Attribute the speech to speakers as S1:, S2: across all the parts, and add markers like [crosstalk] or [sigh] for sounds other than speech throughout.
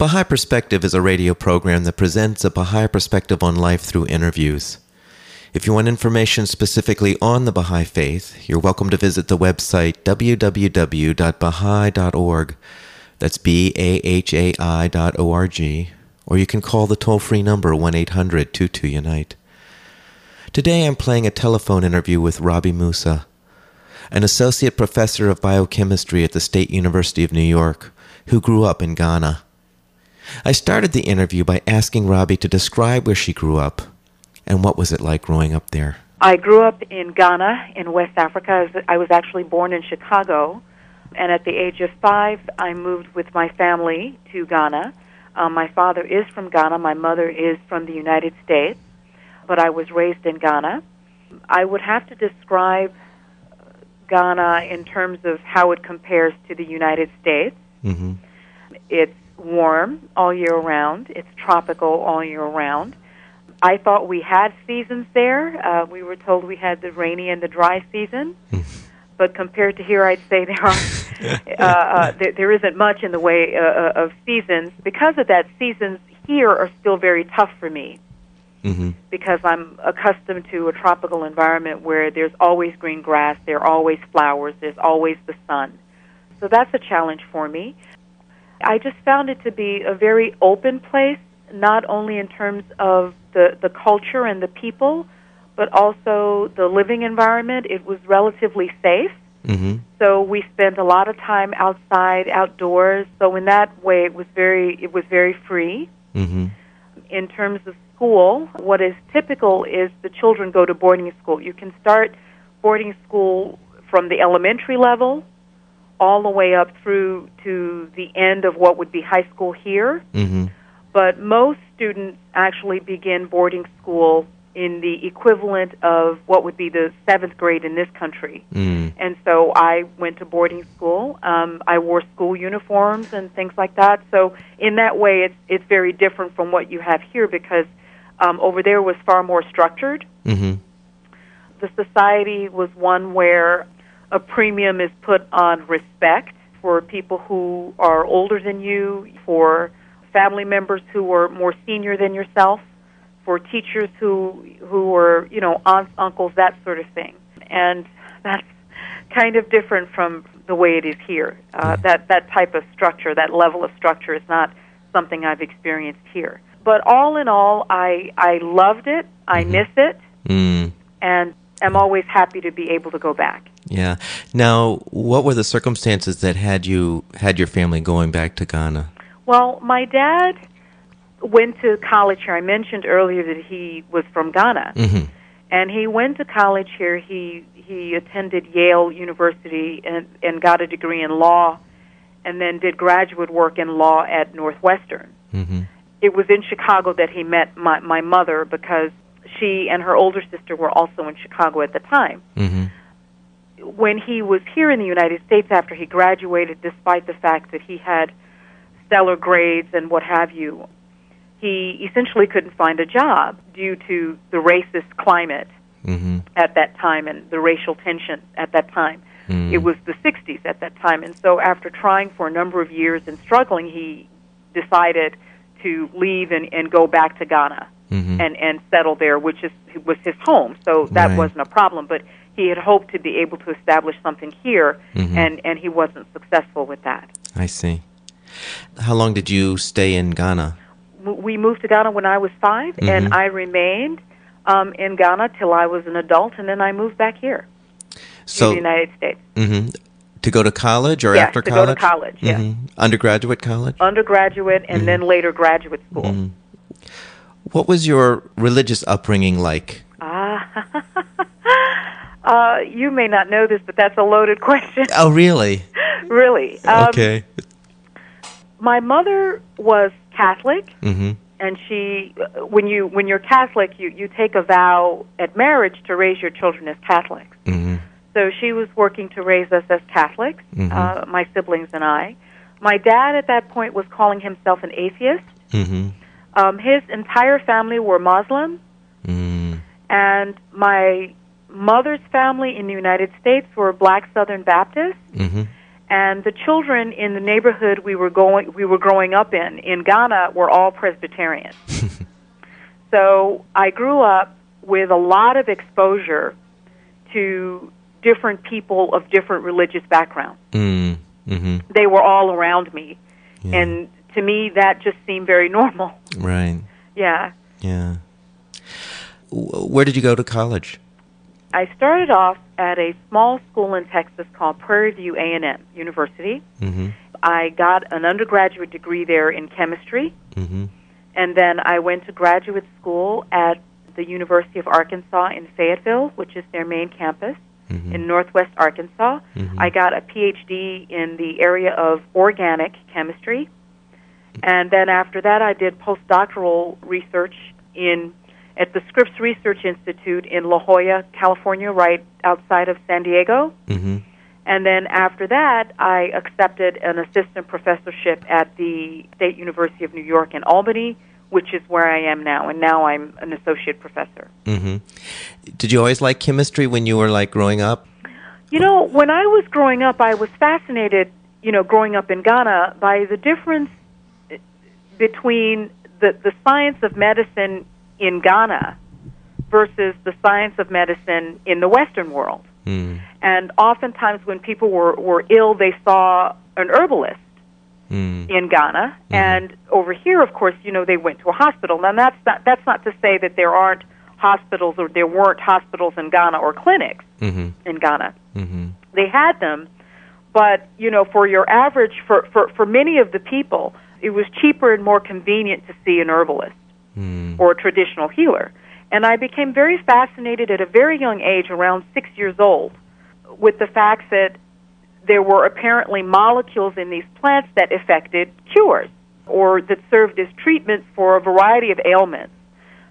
S1: Baha'i Perspective is a radio program that presents a Baha'i perspective on life through interviews. If you want information specifically on the Baha'i Faith, you're welcome to visit the website www.baha'i.org. That's B A H A I dot O R G. Or you can call the toll free number 1 800 22 Unite. Today I'm playing a telephone interview with Rabi Musah, an associate professor of biochemistry at the State University of New York, who grew up in Ghana. I started the interview by asking Rabi to describe where she grew up and what was it like growing up there.
S2: I grew up in Ghana in West Africa. I was actually born in Chicago, and at the age of five, I moved with my family to Ghana. Um, my father is from Ghana. My mother is from the United States, but I was raised in Ghana. I would have to describe Ghana in terms of how it compares to the United States.
S1: Mm-hmm.
S2: It's warm all year round. It's tropical all year round. I thought we had seasons there. Uh, we were told we had the rainy and the dry season, [laughs] but compared to here, I'd say there are [laughs] uh, uh, there, there isn't much in the way uh, uh, of seasons. Because of that, seasons here are still very tough for me
S1: Mm-hmm.
S2: because I'm accustomed to a tropical environment where there's always green grass, there are always flowers, there's always the sun. So that's a challenge for me. I just found it to be a very open place, not only in terms of the, the culture and the people, but also the living environment. It was relatively safe.
S1: Mm-hmm.
S2: So we spent a lot of time outside, outdoors. So in that way, it was very it was very free.
S1: Mm-hmm.
S2: In terms of school, what is typical is the children go to boarding school. You can start boarding school from the elementary level all the way up through to the end of what would be high school here.
S1: Mm-hmm.
S2: But most students actually begin boarding school in the equivalent of what would be the seventh grade in this country.
S1: Mm.
S2: And so I went to boarding school. Um, I wore school uniforms and things like that. So in that way, it's it's very different from what you have here because um, over there was far more structured.
S1: Mm-hmm.
S2: The society was one where a premium is put on respect for people who are older than you, for family members who are more senior than yourself, for teachers who who are you know aunts, uncles, that sort of thing. And that's kind of different from the way it is here. Uh, that that type of structure, that level of structure, is not something I've experienced here. But all in all, I I loved it. I miss it,
S1: Mm.
S2: and am always happy to be able to go back.
S1: Yeah. Now, what were the circumstances that had you had your family going back to Ghana?
S2: Well, my dad went to college here. I mentioned earlier that he was from Ghana,
S1: Mm-hmm.
S2: and he went to college here. He he attended Yale University and and got a degree in law, and then did graduate work in law at Northwestern.
S1: Mm-hmm.
S2: It was in Chicago that he met my my mother because she and her older sister were also in Chicago at the time.
S1: Mm-hmm.
S2: When he was here in the United States after he graduated, despite the fact that he had stellar grades and what have you, he essentially couldn't find a job due to the racist climate
S1: Mm-hmm.
S2: at that time and the racial tension at that time.
S1: Mm.
S2: It was the 60s at that time. And so, after trying for a number of years and struggling, he decided to leave and, and go back to Ghana
S1: Mm-hmm.
S2: and, and settle there, which is, was his home. So, that
S1: Right.
S2: wasn't a problem. But he had hoped to be able to establish something here,
S1: Mhm.
S2: and, and he wasn't successful with that.
S1: I see. How long did you stay in Ghana?
S2: We moved to Ghana when I was 5
S1: Mhm.
S2: and I remained um, in Ghana till I was an adult, and then I moved back here to the United States.
S1: hmm to go to college or
S2: Yes,
S1: after
S2: to go
S1: college?
S2: to college, yes.
S1: Mhm. Undergraduate college.
S2: undergraduate and then later graduate school.
S1: Mhm. What was your religious upbringing like?
S2: Ah, [laughs] uh, you may not know this, but that's a loaded [laughs] question.
S1: Oh, really?
S2: really. Um,
S1: okay.
S2: my mother was Catholic,
S1: Mm-hmm.
S2: and she, when you when you're Catholic, you you take a vow at marriage to raise your children as Catholics.
S1: Mm-hmm.
S2: So she was working to raise us as Catholics,
S1: Mhm.
S2: uh, my siblings and I. My dad at that point was calling himself an atheist.
S1: Mm-hmm.
S2: Um, his entire family were Muslim,
S1: Mm-hmm.
S2: and my mother's family in the United States were Black Southern Baptists.
S1: Mm-hmm.
S2: and the children in the neighborhood we were going we were growing up in in Ghana were all Presbyterian. [laughs] so I grew up with a lot of exposure to different people of different religious backgrounds.
S1: Mm-hmm.
S2: They were all around me,
S1: Yeah.
S2: and to me that just seemed very normal.
S1: right.
S2: Yeah.
S1: Yeah. Where did you go to college?
S2: I started off at a small school in Texas called Prairie View A&M University.
S1: Mm-hmm.
S2: I got an undergraduate degree there in chemistry.
S1: Mm-hmm.
S2: And then I went to graduate school at the University of Arkansas in Fayetteville, which is their main campus
S1: Mhm.
S2: in northwest Arkansas.
S1: Mhm.
S2: I got a PhD in the area of organic chemistry. And then after that, I did postdoctoral research in at the Scripps Research Institute in La Jolla, California, right outside of San Diego.
S1: Mm-hmm.
S2: And then after that, I accepted an assistant professorship at the State University of New York in Albany, which is where I am now. And now I'm an associate professor.
S1: Mm-hmm. Did you always like chemistry when you were like growing up?
S2: You know, when I was growing up, I was fascinated, you know, growing up in Ghana by the difference between the, the science of medicine in Ghana versus the science of medicine in the Western world.
S1: Mm.
S2: And oftentimes, when people were, were ill, they saw an herbalist
S1: Mm.
S2: in Ghana, and over here, of course, you know, they went to a hospital. Now, that's not that's not to say that there aren't hospitals or there weren't hospitals in Ghana or clinics
S1: Mm-hmm.
S2: in Ghana.
S1: Mm-hmm.
S2: They had them, but you know, for your average, for for for many of the people, it was cheaper and more convenient to see an herbalist
S1: Mm.
S2: or a traditional healer. And I became very fascinated at a very young age, around six years old, with the fact that there were apparently molecules in these plants that affected cures or that served as treatments for a variety of ailments,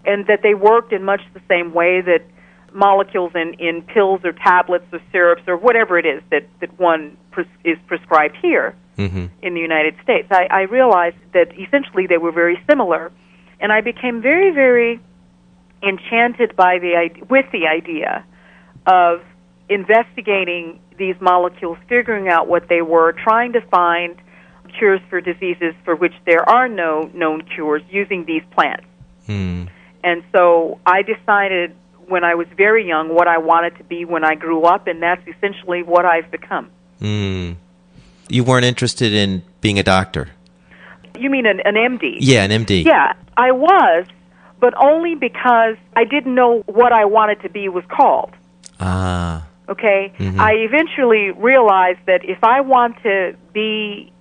S2: and that they worked in much the same way that molecules in, in pills or tablets or syrups or whatever it is that, that one pres- is prescribed here
S1: Mm-hmm.
S2: in the United States. I, I realized that essentially they were very similar, and I became very, very enchanted by the with the idea of investigating these molecules, figuring out what they were, trying to find cures for diseases for which there are no known cures using these plants.
S1: Mm.
S2: And so I decided when I was very young what I wanted to be when I grew up, and that's essentially what I've become.
S1: Mm. You weren't interested in being a doctor?
S2: You mean an, an MD?
S1: Yeah, an MD.
S2: Yeah, I was, but only because I didn't know what I wanted to be was called.
S1: Ah.
S2: Okay?
S1: Mhm.
S2: I eventually realized that if I want to be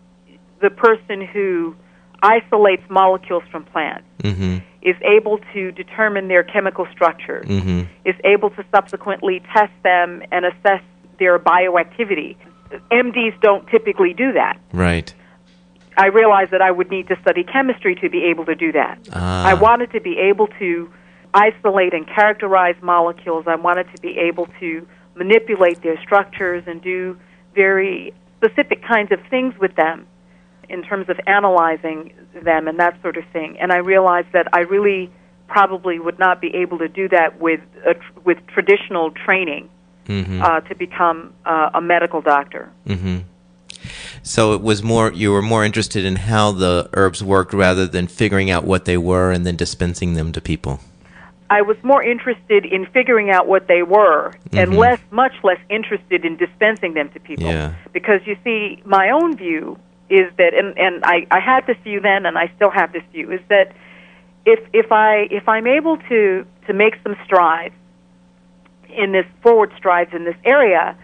S2: the person who isolates molecules from plants,
S1: Mm-hmm.
S2: is able to determine their chemical structure,
S1: Mm-hmm.
S2: is able to subsequently test them and assess their bioactivity. MDs don't typically do that.
S1: Right.
S2: I realized that I would need to study chemistry to be able to do that.
S1: Ah.
S2: I wanted to be able to isolate and characterize molecules. I wanted to be able to manipulate their structures and do very specific kinds of things with them in terms of analyzing them and that sort of thing. And I realized that I really probably would not be able to do that with a, tr- with traditional training
S1: Mm-hmm.
S2: uh, to become uh, a medical doctor.
S1: Mm-hmm. So it was more you were more interested in how the herbs worked rather than figuring out what they were and then dispensing them to people.
S2: I was more interested in figuring out what they were and
S1: Mhm.
S2: less, much less interested in dispensing them to people.
S1: Yeah.
S2: Because you see, my own view is that, and, and I, I had this view then, and I still have this view, is that if if I if I'm able to to make some strides in this forward strides in this area,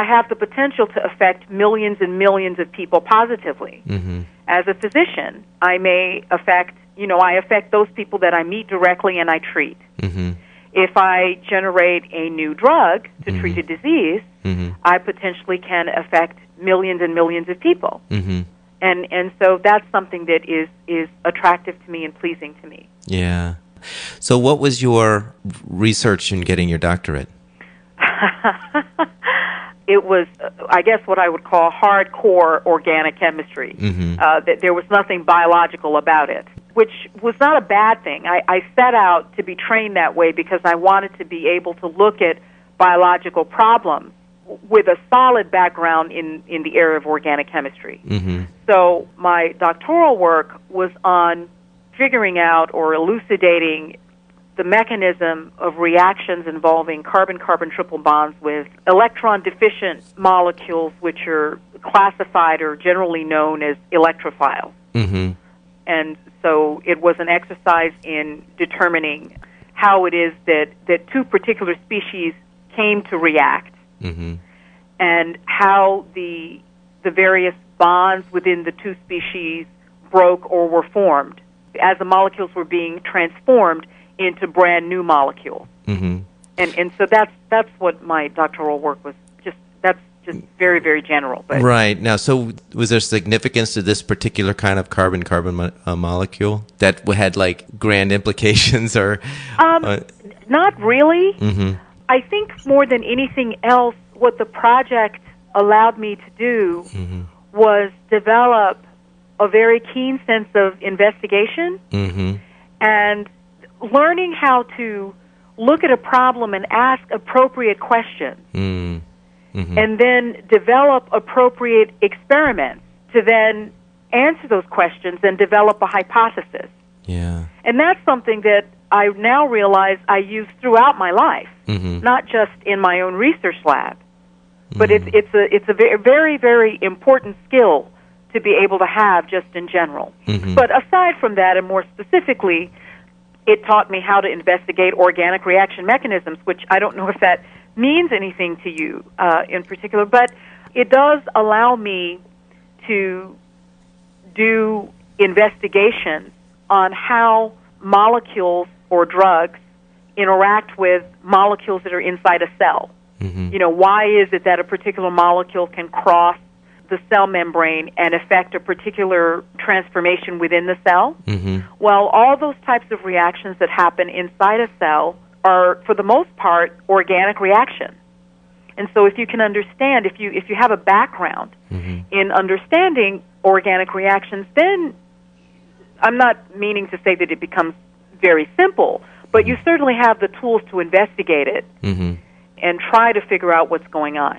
S2: I have the potential to affect millions and millions of people positively
S1: Mm-hmm.
S2: as a physician, I may affect, you know, I affect those people that I meet directly and I treat.
S1: Mm-hmm.
S2: If I generate a new drug to treat a disease,
S1: Mm-hmm.
S2: I potentially can affect millions and millions of people.
S1: Mm-hmm.
S2: and and so that's something that is is attractive to me and pleasing to me.
S1: Yeah. So, what was your research in getting your doctorate? [laughs]
S2: it was, I guess, what I would call hardcore organic chemistry.
S1: Mm-hmm.
S2: Uh, that there was nothing biological about it, which was not a bad thing. I, I set out to be trained that way because I wanted to be able to look at biological problems with a solid background in, in the area of organic chemistry.
S1: Mm-hmm.
S2: So my doctoral work was on figuring out or elucidating the mechanism of reactions involving carbon carbon triple bonds with electron deficient molecules, which are classified or generally known as electrophiles.
S1: Mm-hmm.
S2: And so it was an exercise in determining how it is that, that two particular species came to react
S1: Mm-hmm.
S2: and how the, the various bonds within the two species broke or were formed as the molecules were being transformed into brand new molecules.
S1: Mm-hmm.
S2: And and so that's that's what my doctoral work was just that's just very very general. But
S1: Right. Now, so was there significance to this particular kind of carbon carbon mo- uh, molecule that had like grand [laughs] implications or?
S2: um,
S1: uh,
S2: not really.
S1: mhm.
S2: I think more than anything else, what the project allowed me to do
S1: Mhm.
S2: was develop a very keen sense of investigation
S1: Mhm.
S2: and learning how to look at a problem and ask appropriate questions
S1: Mm. Mhm.
S2: and then develop appropriate experiments to then answer those questions and develop a hypothesis.
S1: Yeah.
S2: And that's something that I now realize I use throughout my life,
S1: Mhm.
S2: not just in my own research lab. But it's it's a it's a ve- very very important skill to be able to have just in general.
S1: Mhm.
S2: But aside from that, and more specifically, it taught me how to investigate organic reaction mechanisms, which I don't know if that means anything to you uh, in particular, but it does allow me to do investigations on how molecules or drugs interact with molecules that are inside a cell.
S1: Mhm.
S2: You know, why is it that a particular molecule can cross the cell membrane and affect a particular transformation within the cell?
S1: Mhm.
S2: Well, all those types of reactions that happen inside a cell are, for the most part, organic reactions. And so, if you can understand, if you if you have a background
S1: Mhm.
S2: in understanding organic reactions, then I'm not meaning to say that it becomes very simple, but you certainly have the tools to investigate it
S1: Mhm.
S2: and try to figure out what's going on.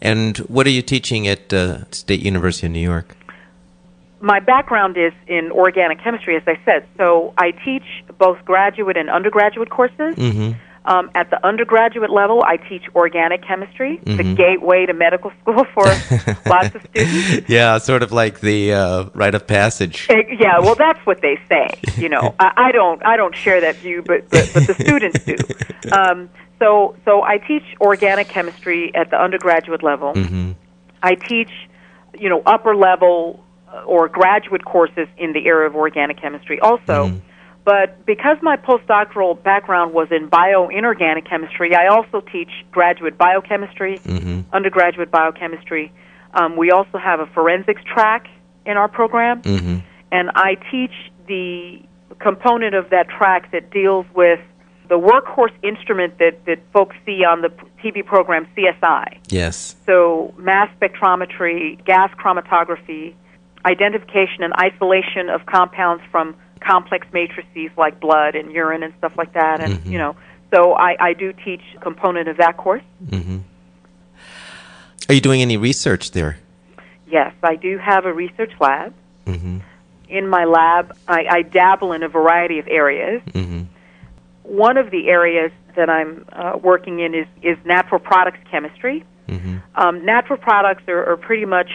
S1: And what are you teaching at uh, State University of New York?
S2: my background is in organic chemistry, as I said. So I teach both graduate and undergraduate courses.
S1: Mm-hmm.
S2: Um, at the undergraduate level, I teach organic chemistry, the
S1: Mhm.
S2: gateway to medical [laughs] school for [laughs] lots of students.
S1: yeah, sort of like the uh, rite of passage.
S2: Eh, Yeah, well, that's what they say. You know, [laughs] I, I don't, I don't share that view, but but, but the students do. Um, so, so I teach organic chemistry at the undergraduate level.
S1: Mm-hmm.
S2: I teach, you know, upper level uh, or graduate courses in the area of organic chemistry also.
S1: Mhm.
S2: But because my postdoctoral background was in bioinorganic chemistry, I also teach graduate biochemistry,
S1: Mm-hmm.
S2: undergraduate biochemistry. Um, we also have a forensics track in our program,
S1: Mm-hmm.
S2: and I teach the component of that track that deals with the workhorse instrument that, that folks see on the TV program CSI.
S1: Yes.
S2: So, mass spectrometry, gas chromatography, identification and isolation of compounds from complex matrices like blood and urine and stuff like that. And,
S1: Mhm.
S2: you know, so I, I do teach a component of that course.
S1: Mm-hmm. Are you doing any research there?
S2: Yes, I do have a research lab.
S1: Mm-hmm.
S2: In my lab, I, I dabble in a variety of areas.
S1: Mm-hmm.
S2: One of the areas that I'm uh, working in is, is natural products chemistry.
S1: Mm-hmm.
S2: Um, natural products are, are pretty much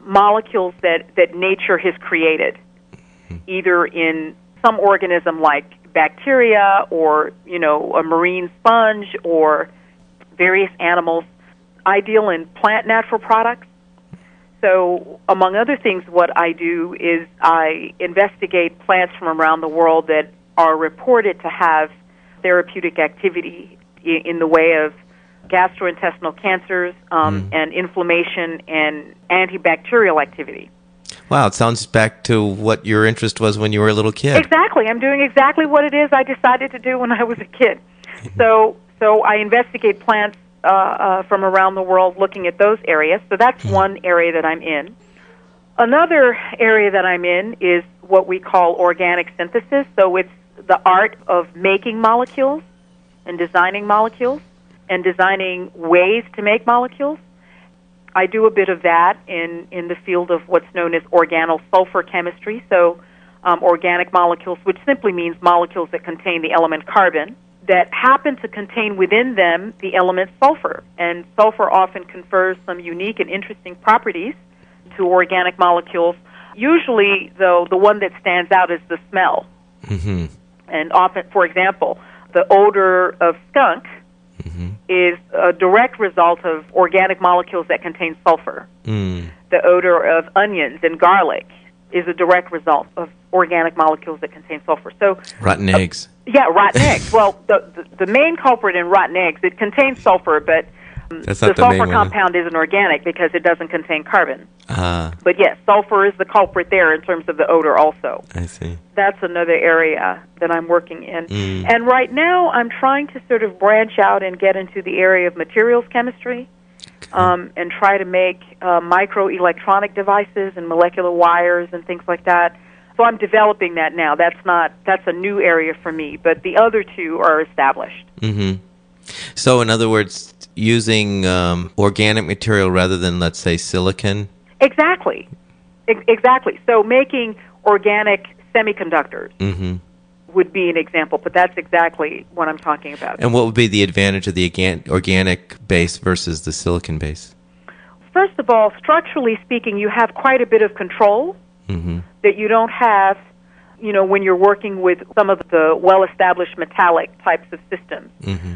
S2: molecules that, that nature has created, either in some organism like bacteria or, you know, a marine sponge or various animals. I deal in plant natural products. So, among other things, what I do is I investigate plants from around the world that are reported to have therapeutic activity in the way of gastrointestinal cancers, um, and inflammation and antibacterial activity.
S1: Wow, it sounds back to what your interest was when you were a little kid.
S2: Exactly. I'm doing exactly what it is I decided to do when I was a kid. [laughs] so, so I investigate plants uh, uh, from around the world, looking at those areas. So that's one area that I'm in. Another area that I'm in is what we call organic synthesis. So it's the art of making molecules and designing molecules and designing ways to make molecules. I do a bit of that in, in the field of what's known as organosulfur chemistry. So, um, organic molecules, which simply means molecules that contain the element carbon, that happen to contain within them the element sulfur. And sulfur often confers some unique and interesting properties to organic molecules. Usually, though, the one that stands out is the smell.
S1: Mm-hmm.
S2: And often, for example, the odor of skunk
S1: Mm-hmm.
S2: is a direct result of organic molecules that contain sulfur.
S1: Mm.
S2: The odor of onions and garlic is a direct result of organic molecules that contain sulfur. So,
S1: Rotten eggs.
S2: yeah, rotten eggs. [laughs] Well, the, the the main culprit in rotten eggs it contains sulfur, but
S1: That's
S2: the sulfur
S1: main one.
S2: compound isn't organic because it doesn't contain carbon.
S1: Ah,
S2: But yes, sulfur is the culprit there in terms of the odor also.
S1: I see.
S2: That's another area that I'm working in.
S1: Mm.
S2: And right now I'm trying to sort of branch out and get into the area of materials chemistry um, and try to make uh, microelectronic devices and molecular wires and things like that. So I'm developing that now. That's not that's a new area for me, but the other two are established.
S1: Mm-hmm. So, in other words, using um, organic material rather than, let's say, silicon.
S2: Exactly. Ex- exactly. So making organic semiconductors
S1: Mm-hmm.
S2: would be an example, but that's exactly what I'm talking about.
S1: And what would be the advantage of the organ- organic base versus the silicon base?
S2: First of all, structurally speaking, you have quite a bit of control
S1: Mm-hmm.
S2: that you don't have, you know, when you're working with some of the well-established metallic types of systems.
S1: Mm-hmm.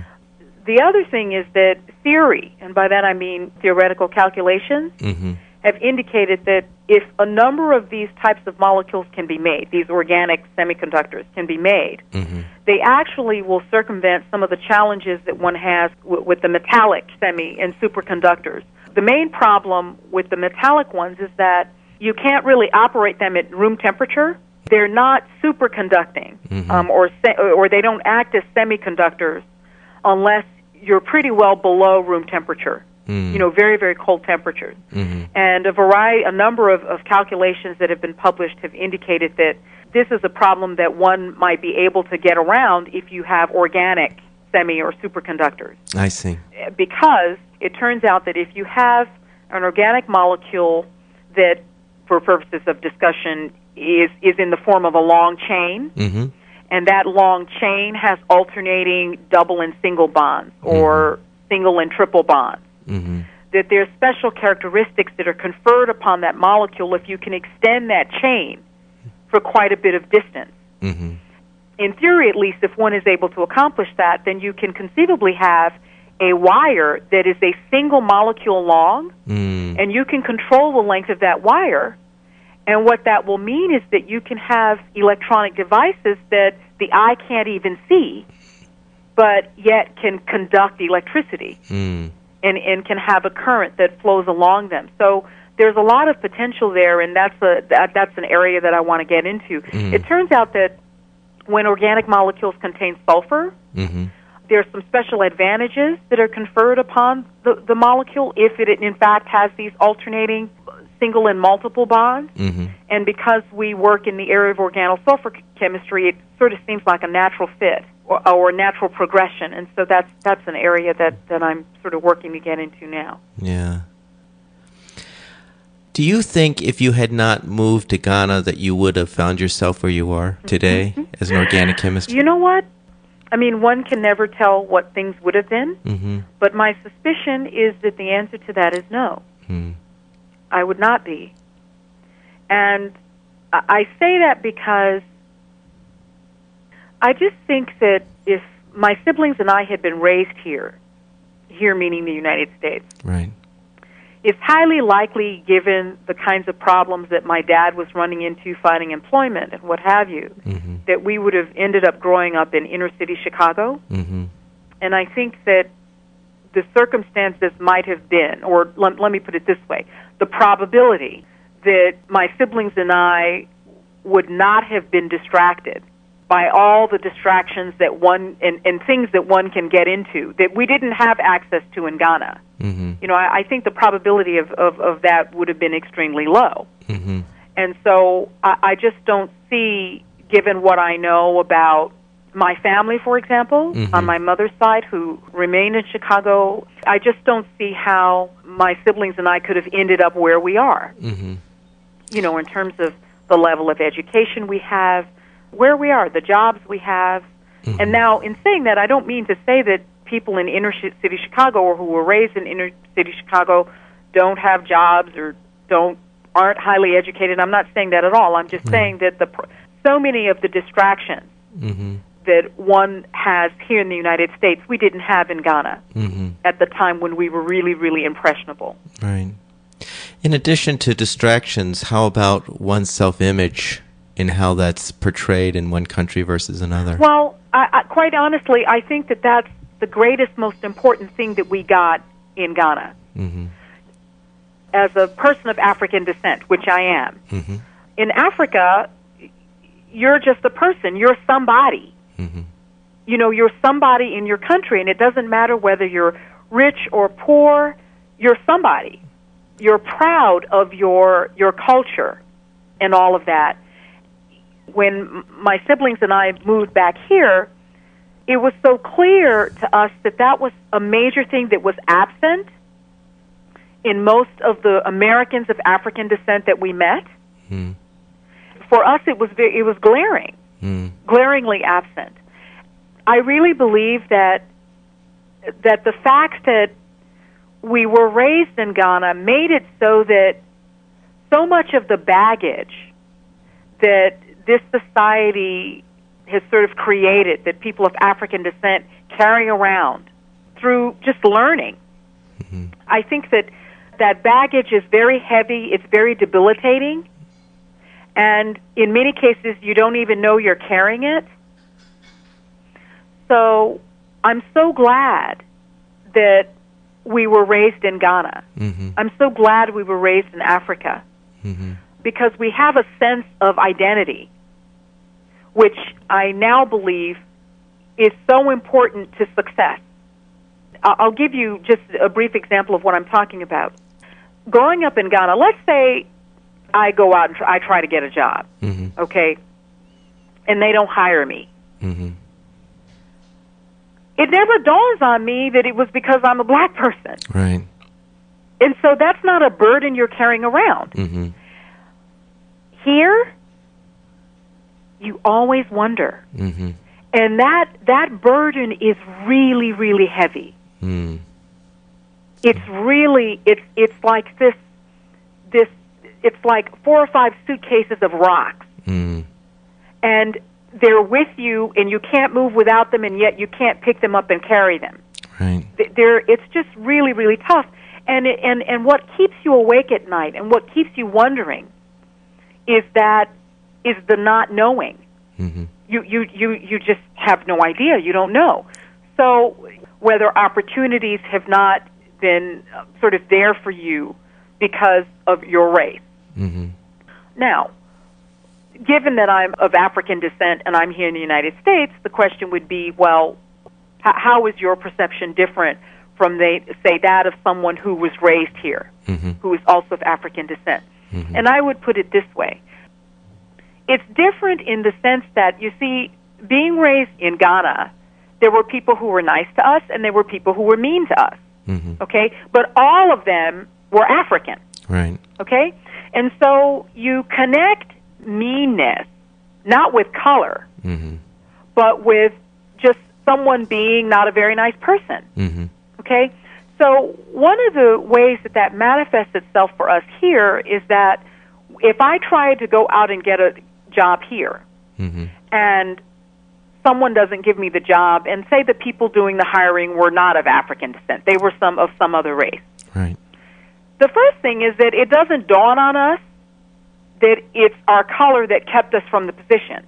S2: The other thing is that theory, and by that I mean theoretical calculations,
S1: Mm-hmm.
S2: have indicated that if a number of these types of molecules can be made, these organic semiconductors can be made,
S1: Mm-hmm.
S2: they actually will circumvent some of the challenges that one has w- with the metallic semi and superconductors. The main problem with the metallic ones is that you can't really operate them at room temperature. They're not superconducting,
S1: Mhm.
S2: um, or se- or they don't act as semiconductors unless you're pretty well below room temperature.
S1: Mm.
S2: You know, very very cold temperatures.
S1: Mm-hmm.
S2: And a variety, a number of, of calculations that have been published have indicated that this is a problem that one might be able to get around if you have organic semi or superconductors.
S1: I see.
S2: Because it turns out that if you have an organic molecule that, for purposes of discussion, is, is in the form of a long chain,
S1: Mm-hmm.
S2: And that long chain has alternating double and single bonds, or single and triple bonds
S1: Mm-hmm.
S2: that there's special characteristics that are conferred upon that molecule if you can extend that chain for quite a bit of distance.
S1: Mm-hmm.
S2: In theory, at least, if one is able to accomplish that, then you can conceivably have a wire that is a single molecule long,
S1: Mm.
S2: and you can control the length of that wire. And what that will mean is that you can have electronic devices that the eye can't even see, but yet can conduct electricity
S1: Mm.
S2: and, and can have a current that flows along them. So there's a lot of potential there, and that's a that, that's an area that I want to get into.
S1: Mm.
S2: It turns out that when organic molecules contain sulfur,
S1: Mm-hmm.
S2: there's some special advantages that are conferred upon the, the molecule if it in fact has these alternating single and multiple bonds.
S1: Mm-hmm.
S2: And because we work in the area of organosulfur chemistry, it sort of seems like a natural fit or, or a natural progression. And so that's that's an area that, that I'm sort of working to get into now.
S1: Yeah. Do you think if you had not moved to Ghana that you would have found yourself where you are today as an organic chemist?
S2: You know what? I mean, one can never tell what things would have been,
S1: Mm-hmm.
S2: but my suspicion is that the answer to that is no.
S1: Mm.
S2: I would not be. And I say that because I just think that if my siblings and I had been raised here, here meaning the United States,
S1: Right.
S2: it's highly likely, given the kinds of problems that my dad was running into finding employment and what have you,
S1: Mm-hmm.
S2: that we would have ended up growing up in inner city Chicago.
S1: Mm-hmm.
S2: And I think that the circumstances might have been, or let, let me put it this way the probability that my siblings and I would not have been distracted by all the distractions that one and, and things that one can get into that we didn't have access to in Ghana.
S1: Mm-hmm.
S2: You know, I, I think the probability of, of, of that would have been extremely low.
S1: Mm-hmm.
S2: And so I, I just don't see, given what I know about my family, for example,
S1: Mhm.
S2: on my mother's side, who remain in Chicago, I just don't see how my siblings and I could have ended up where we are.
S1: Mm-hmm.
S2: You know, in terms of the level of education we have, where we are, the jobs we have.
S1: Mhm.
S2: And now, in saying that, I don't mean to say that people in inner city Chicago or who were raised in inner city Chicago don't have jobs or don't aren't highly educated. I'm not saying that at all. I'm just
S1: Right.
S2: saying that the so many of the distractions
S1: Mm-hmm.
S2: That one has here in the United States we didn't have in Ghana
S1: Mm-hmm.
S2: at the time when we were really really impressionable.
S1: Right. In addition to distractions, how about one's self-image and how that's portrayed in one country versus another?
S2: Well, I, I, quite honestly, I think that that's the greatest, most important thing that we got in Ghana.
S1: Mm-hmm.
S2: As a person of African descent, which I am,
S1: Mm-hmm.
S2: in Africa, you're just a person. You're somebody.
S1: Mm-hmm.
S2: You know, you're somebody in your country, and it doesn't matter whether you're rich or poor. You're somebody. You're proud of your your culture and all of that. When my siblings and I moved back here, it was so clear to us that that was a major thing that was absent in most of the Americans of African descent that we met.
S1: Mm-hmm.
S2: For us, it was ve- it was glaring
S1: Mm-hmm.
S2: glaringly absent. I really believe that that the fact that we were raised in Ghana made it so that so much of the baggage that this society has sort of created that people of African descent carry around through just learning.
S1: Mhm.
S2: I think that that baggage is very heavy, it's very debilitating, and in many cases you don't even know you're carrying it. So I'm so glad that we were raised in Ghana.
S1: Mm-hmm.
S2: I'm so glad we were raised in Africa
S1: Mm-hmm.
S2: because we have a sense of identity, which I now believe is so important to success. I'll give you just a brief example of what I'm talking about. Growing up in Ghana, let's say I go out and try, I try to get a job,
S1: Mm-hmm.
S2: okay, and they don't hire me.
S1: Mm-hmm.
S2: It never dawns on me that it was because I'm a black person.
S1: Right.
S2: And so that's not a burden you're carrying around.
S1: Mm-hmm.
S2: Here, you always wonder.
S1: Mm-hmm.
S2: And that that burden is really really heavy.
S1: Mm.
S2: It's really it's it's like this this it's like four or five suitcases of rocks
S1: Mm.
S2: and they're with you and you can't move without them and yet you can't pick them up and carry them.
S1: Right.
S2: They're it's just really really tough. And it, and and what keeps you awake at night and what keeps you wondering is that is the not knowing.
S1: Mm-hmm.
S2: you you you you just have no idea you don't know so whether opportunities have not been uh, sort of there for you because of your race
S1: Mm-hmm.
S2: now given that i'm of african descent and i'm here in the united states the question would be well h- how is your perception different from they say that of someone who was raised here
S1: Mm-hmm.
S2: who is also of african descent
S1: Mhm.
S2: and I would put it this way it's different in the sense that, you see, being raised in Ghana, there were people who were nice to us and there were people who were mean to us,
S1: Mm-hmm.
S2: okay? But all of them were African,
S1: Right.
S2: okay? And so you connect meanness not with color,
S1: Mm-hmm.
S2: but with just someone being not a very nice person.
S1: Mm-hmm.
S2: Okay? So, one of the ways that that manifests itself for us here is that if I tried to go out and get a job here
S1: Mm-hmm.
S2: and someone doesn't give me the job and say the people doing the hiring were not of African descent, they were some of some other race.
S1: Right.
S2: The first thing is that it doesn't dawn on us that it's our color that kept us from the position.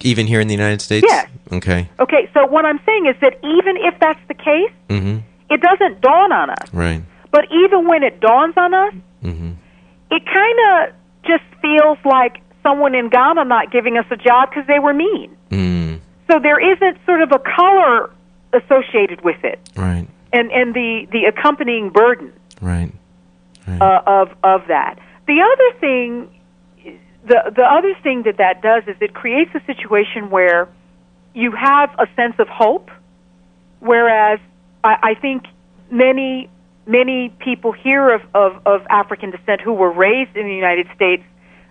S1: Even here in the United States?
S2: Yes.
S1: Okay.
S2: Okay, so what I'm saying is that even if that's the case,
S1: Mm-hmm.
S2: it doesn't dawn on us.
S1: Right.
S2: But even when it dawns on us,
S1: Mm-hmm.
S2: it kind of just feels like someone in Ghana not giving us a job because they were mean.
S1: Mm.
S2: So there isn't sort of a color associated with it,
S1: Right.
S2: and and the the accompanying burden
S1: Right. Right.
S2: uh, of of that. The other thing, the the other thing that that does is it creates a situation where you have a sense of hope, whereas I, I think many many people here of, of of African descent who were raised in the United States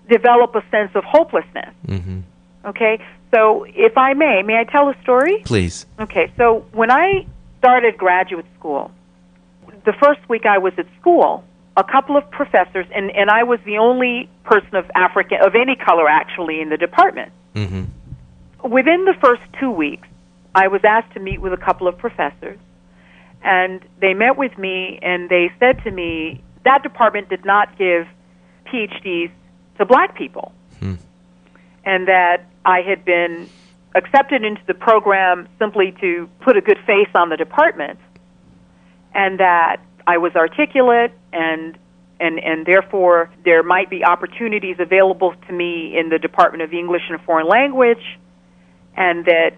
S2: develop a sense of hopelessness.
S1: mm-hmm.
S2: Okay, so if I may, may I tell a story?
S1: Please.
S2: Okay, so when I started graduate school, the first week I was at school, a couple of professors, and, and I was the only person of African, of any color actually, in the department.
S1: Mm-hmm.
S2: Within the first two weeks, I was asked to meet with a couple of professors, and they met with me and they said to me that department did not give PhDs to black people,
S1: Hmm.
S2: and that I had been accepted into the program simply to put a good face on the department, and that I was articulate and and and therefore there might be opportunities available to me in the Department of English and Foreign Language, and that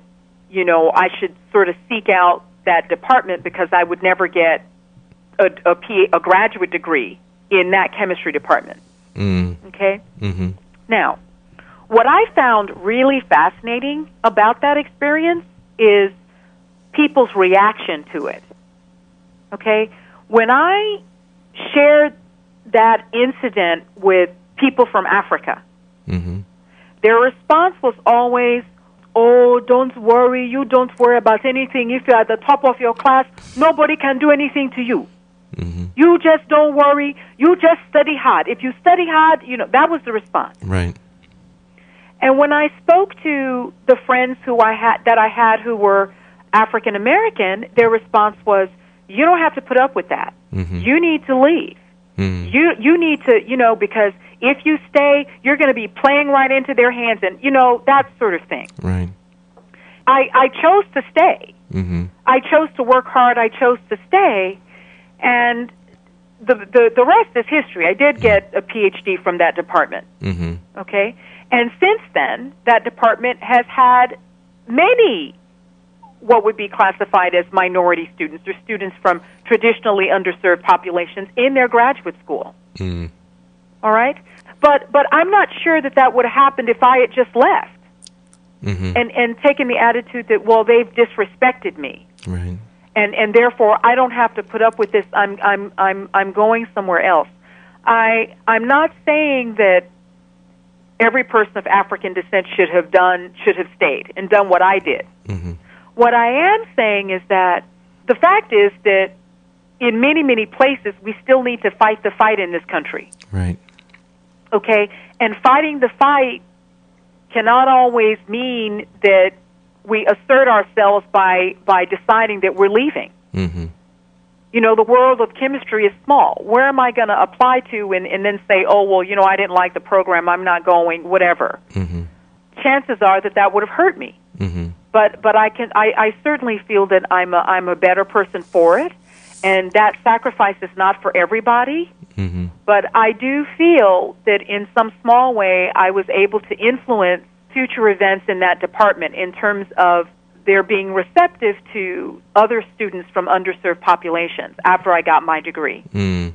S2: you know I should sort of seek out that department because I would never get a a, P, a graduate degree in that chemistry department.
S1: Mm.
S2: Okay.
S1: Mm-hmm.
S2: Now, what I found really fascinating about that experience is people's reaction to it. Okay? When I shared that incident with people from Africa,
S1: Mm-hmm.
S2: their response was always, Oh, don't worry, you don't worry about anything. If you're at the top of your class, nobody can do anything to you.
S1: Mm-hmm.
S2: You just don't worry. You just study hard. If you study hard, you know, that was the response.
S1: Right.
S2: And when I spoke to the friends who I had that I had who were African American, their response was, "You don't have to put up with that.
S1: Mhm.
S2: You need to leave.
S1: Mm.
S2: You you need to, you know, because if you stay, you're going to be playing right into their hands and you know, that sort of thing."
S1: Right.
S2: I I chose to stay.
S1: Mm-hmm.
S2: I chose to work hard. I chose to stay, and the the the rest is history. I did get a PhD from that department.
S1: Mm-hmm.
S2: Okay, and since then, that department has had many what would be classified as minority students or students from traditionally underserved populations in their graduate school.
S1: Mm.
S2: All right, but but I'm not sure that that would have happened if I had just left
S1: Mm-hmm.
S2: and and taken the attitude that well they've disrespected me
S1: Right.
S2: and and therefore I don't have to put up with this. I'm I'm I'm I'm going somewhere else. I I'm not saying that every person of African descent should have done should have stayed and done what I did.
S1: Mm-hmm.
S2: What I am saying is that the fact is that in many many places we still need to fight the fight in this country.
S1: Right.
S2: Okay? And fighting the fight cannot always mean that we assert ourselves by by deciding that we're leaving.
S1: Mm-hmm.
S2: you know, the world of chemistry is small. Where am I going to apply to and, and then say, oh, well, you know, I didn't like the program, I'm not going, whatever?
S1: Mm-hmm.
S2: Chances are that that would have hurt me.
S1: Mm-hmm.
S2: But but I can I, I certainly feel that I'm a I'm a better person for it, and that sacrifice is not for everybody.
S1: Mm-hmm.
S2: But I do feel that in some small way I was able to influence future events in that department in terms of their being receptive to other students from underserved populations after I got my degree.
S1: Mm.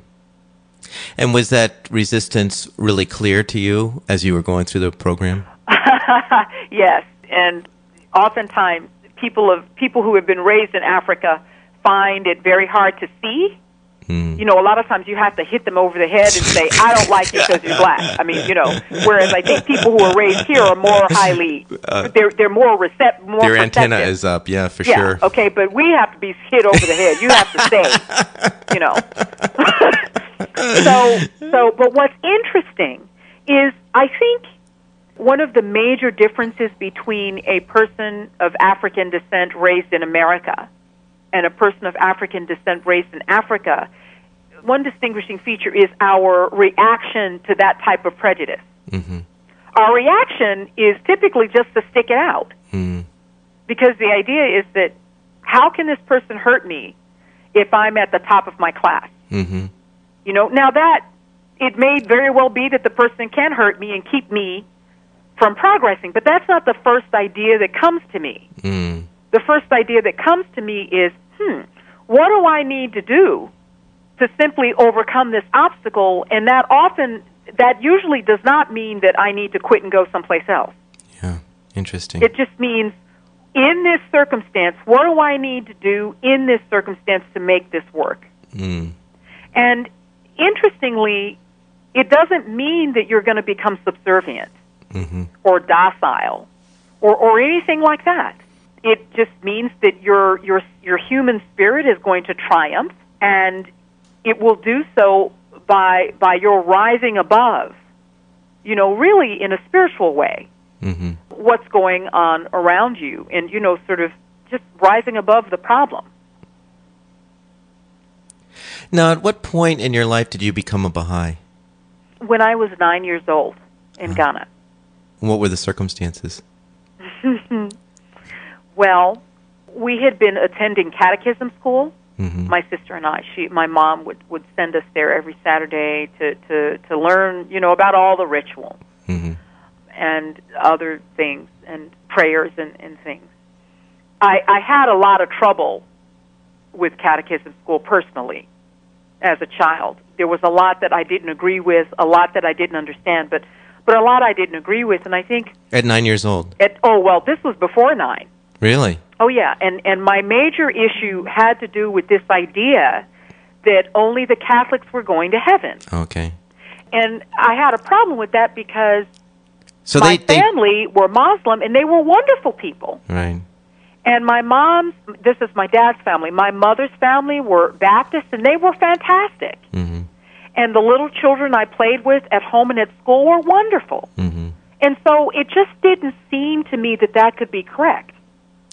S1: And was that resistance really clear to you as you were going through the program? [laughs]
S2: yes, and oftentimes people of people who have been raised in Africa find it very hard to see.
S1: Mm.
S2: You know, a lot of times you have to hit them over the head and say, "I don't like you because you're black." I mean, you know. Whereas I think people who are raised here are more highly, uh, they're they're more recept, more
S1: Their antenna is up, yeah, for
S2: yeah,
S1: sure.
S2: okay, but we have to be hit over the head. You have to say, you know. [laughs] so, so, but what's interesting is I think one of the major differences between a person of African descent raised in America and a person of African descent raised in Africa, one distinguishing feature is our reaction to that type of prejudice.
S1: Mm-hmm.
S2: Our reaction is typically just to stick it out
S1: Mm.
S2: because the idea is that how can this person hurt me if I'm at the top of my class.
S1: Mm-hmm.
S2: You know, now that it may very well be that the person can hurt me and keep me from progressing, but that's not the first idea that comes to me.
S1: Mm.
S2: The first idea that comes to me is, hmm, what do I need to do to simply overcome this obstacle? And that often, that usually does not mean that I need to quit and go someplace else.
S1: Yeah. Interesting.
S2: It just means, in this circumstance, what do I need to do in this circumstance to make this work?
S1: Mm.
S2: And interestingly, it doesn't mean that you're going to become subservient
S1: Mm-hmm.
S2: or docile or, or anything like that. It just means that your, your, your human spirit is going to triumph and it will do so by, by your rising above, you know, really in a spiritual way,
S1: Mm-hmm.
S2: what's going on around you and, you know, sort of just rising above the problem.
S1: Now, at what point in your life did you become a Baha'i?
S2: When I was nine years old in Ghana,
S1: What were the circumstances? [laughs]
S2: well, we had been attending catechism school
S1: Mm-hmm.
S2: my sister and I. She, my mom would would send us there every Saturday to to to learn, you know, about all the rituals
S1: Mm-hmm.
S2: and other things and prayers and and things. I I had a lot of trouble with catechism school personally as a child. There was a lot that I didn't agree with, a lot that I didn't understand, but but a lot I didn't agree with, and I think
S1: At nine years old.
S2: at oh well, this was before nine.
S1: Really?
S2: Oh yeah, and and my major issue had to do with this idea that only the Catholics were going to heaven,
S1: Okay.
S2: and I had a problem with that because
S1: So
S2: my
S1: they, they
S2: family were Muslim and they were wonderful people,
S1: right.
S2: and my mom's this is my dad's family. My mother's family were Baptist and they were fantastic,
S1: Mm-hmm.
S2: And the little children I played with at home and at school were wonderful,
S1: Mm-hmm.
S2: and so it just didn't seem to me that that could be correct.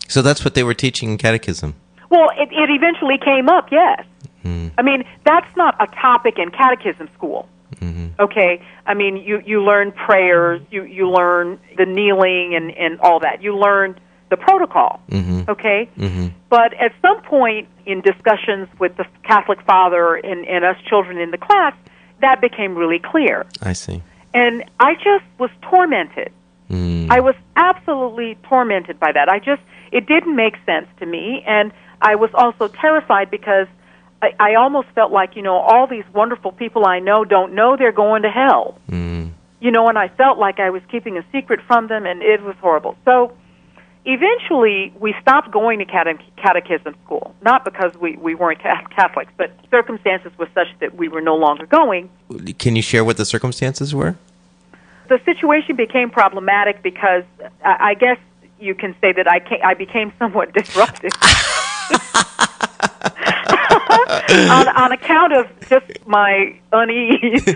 S1: So that's what they were teaching in catechism.
S2: Well, it, it eventually came up, yes.
S1: Mm.
S2: I mean, that's not a topic in catechism school.
S1: Mm-hmm.
S2: Okay, I mean, you you learn prayers, you you learn the kneeling and and all that. You learn the protocol.
S1: Mm-hmm.
S2: Okay,
S1: Mm-hmm.
S2: but at some point in discussions with the Catholic father and and us children in the class, that became really clear,
S1: I see.
S2: and I just was tormented.
S1: Mm.
S2: I was absolutely tormented by that. I just it didn't make sense to me, and I was also terrified because I, I almost felt like you know all these wonderful people I know don't know they're going to hell.
S1: Mm.
S2: You know, and I felt like I was keeping a secret from them, and it was horrible. So eventually, we stopped going to cate- catechism school, not because we we weren't ca- Catholics, but circumstances were such that we were no longer going.
S1: Can you share what the circumstances were?
S2: the situation became problematic because I, I guess you can say that I ca I became somewhat [laughs] disruptive [laughs] on, on account of just my unease,